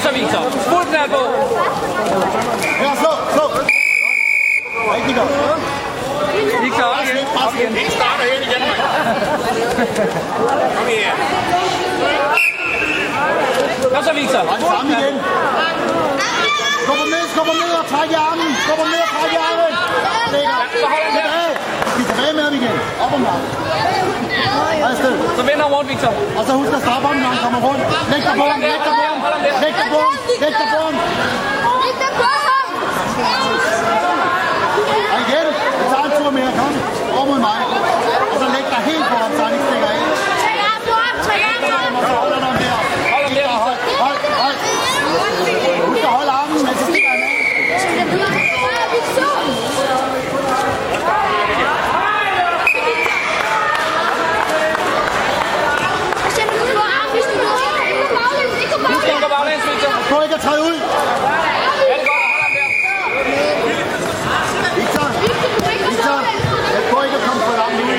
Kom så, Victor. Fuld knald på. Ja, slå, slå. Rigtig godt. Igen. Vi starter. Kom her. Kom så, Victor. Og frem igen. Ham ned, ham ned og træk i armen. Ham ned og træk i armen. Lækker. Tilbage. Giv tilbage med ham igen. Op om nakken. Afsted. Så vender rundt, Victor. Og så husk at stoppe ham, når han kommer rundt. Læg dig på ham, læg dig på ham. Læg dig på ham, læg dig på ham. Læg dig på ham! Og igen, vi tager en tur mere. Kom. Over mod mig. Og så læg dig helt på ham, så han ikke stikker af. Tag armen nu op, tag armen op! Og så holder du ham der. Hold ham der, Victor. Hold, hold, hold. Husk at holde armen, men så stikker han af. Nu skal han gå baglæns, Victor. Prøv ikke at træde ud. Victor, Victor, jeg prøver ikke at komme for langt ud.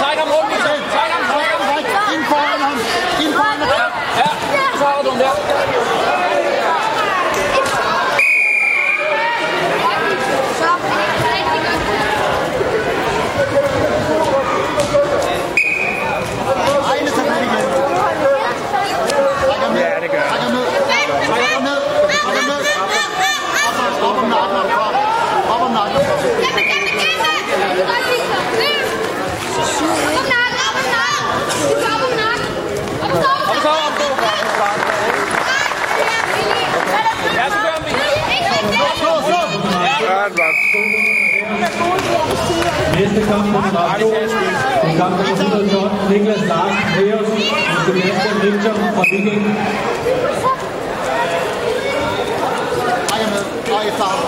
Træk ham rundt, Victor. Træk ham, træk ham. Ind foran ham. Ind foran ham. Ja, så holder du ham der. Ejle tager fat igen. Træk ham ned. Ja, det gør Træk ham ned. Træk ham ned. Træk ham ned. Og så op om nakken og frem. Op om nakken og frem. Kom så, op på. Ja, så gør han, Victor. Slå, slå. Næste kamp på nummer 2. En kamp på 112. Niklas Larsen Peers og Sebastian Victor fra Viking. Træk ham ned. Og efter ham.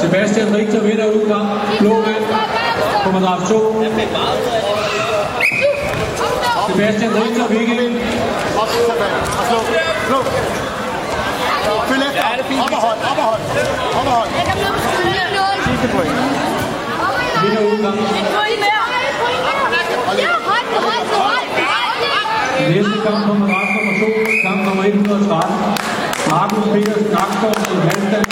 Sebastian Victor vinder udkamp. Blå mand på madras 2. Sebastian Victor Viking. Op til fat. Og slå. Slå. Følg efter. Op og hold. Op og hold. Op og hold. Sidste point. Vinder udkamp. Næste kamp nummer 2. Kamp nummer 113. Markus Peters Nakskov til Halvstand